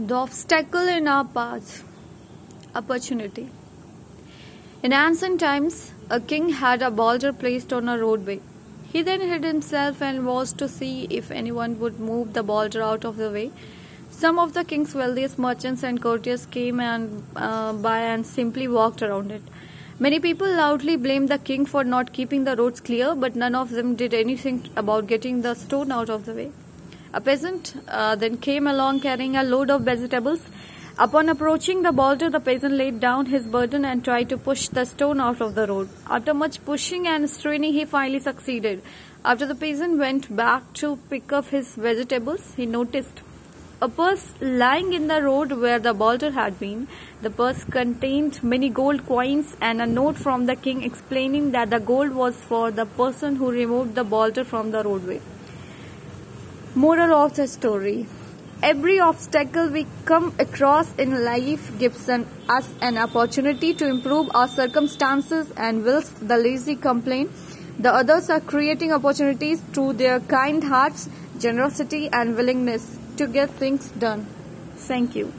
The obstacle in our path opportunity. In ancient times, a king had a boulder placed on a roadway. He then hid himself and was to see if anyone would move the boulder out of the way. Some of the king's wealthiest merchants and courtiers came and uh, by and simply walked around it. Many people loudly blamed the king for not keeping the roads clear, but none of them did anything about getting the stone out of the way. A peasant uh, then came along carrying a load of vegetables. Upon approaching the boulder, the peasant laid down his burden and tried to push the stone out of the road. After much pushing and straining, he finally succeeded. After the peasant went back to pick up his vegetables, he noticed a purse lying in the road where the boulder had been. The purse contained many gold coins and a note from the king explaining that the gold was for the person who removed the boulder from the roadway. Moral of the story Every obstacle we come across in life gives an, us an opportunity to improve our circumstances, and whilst the lazy complain, the others are creating opportunities through their kind hearts, generosity, and willingness to get things done. Thank you.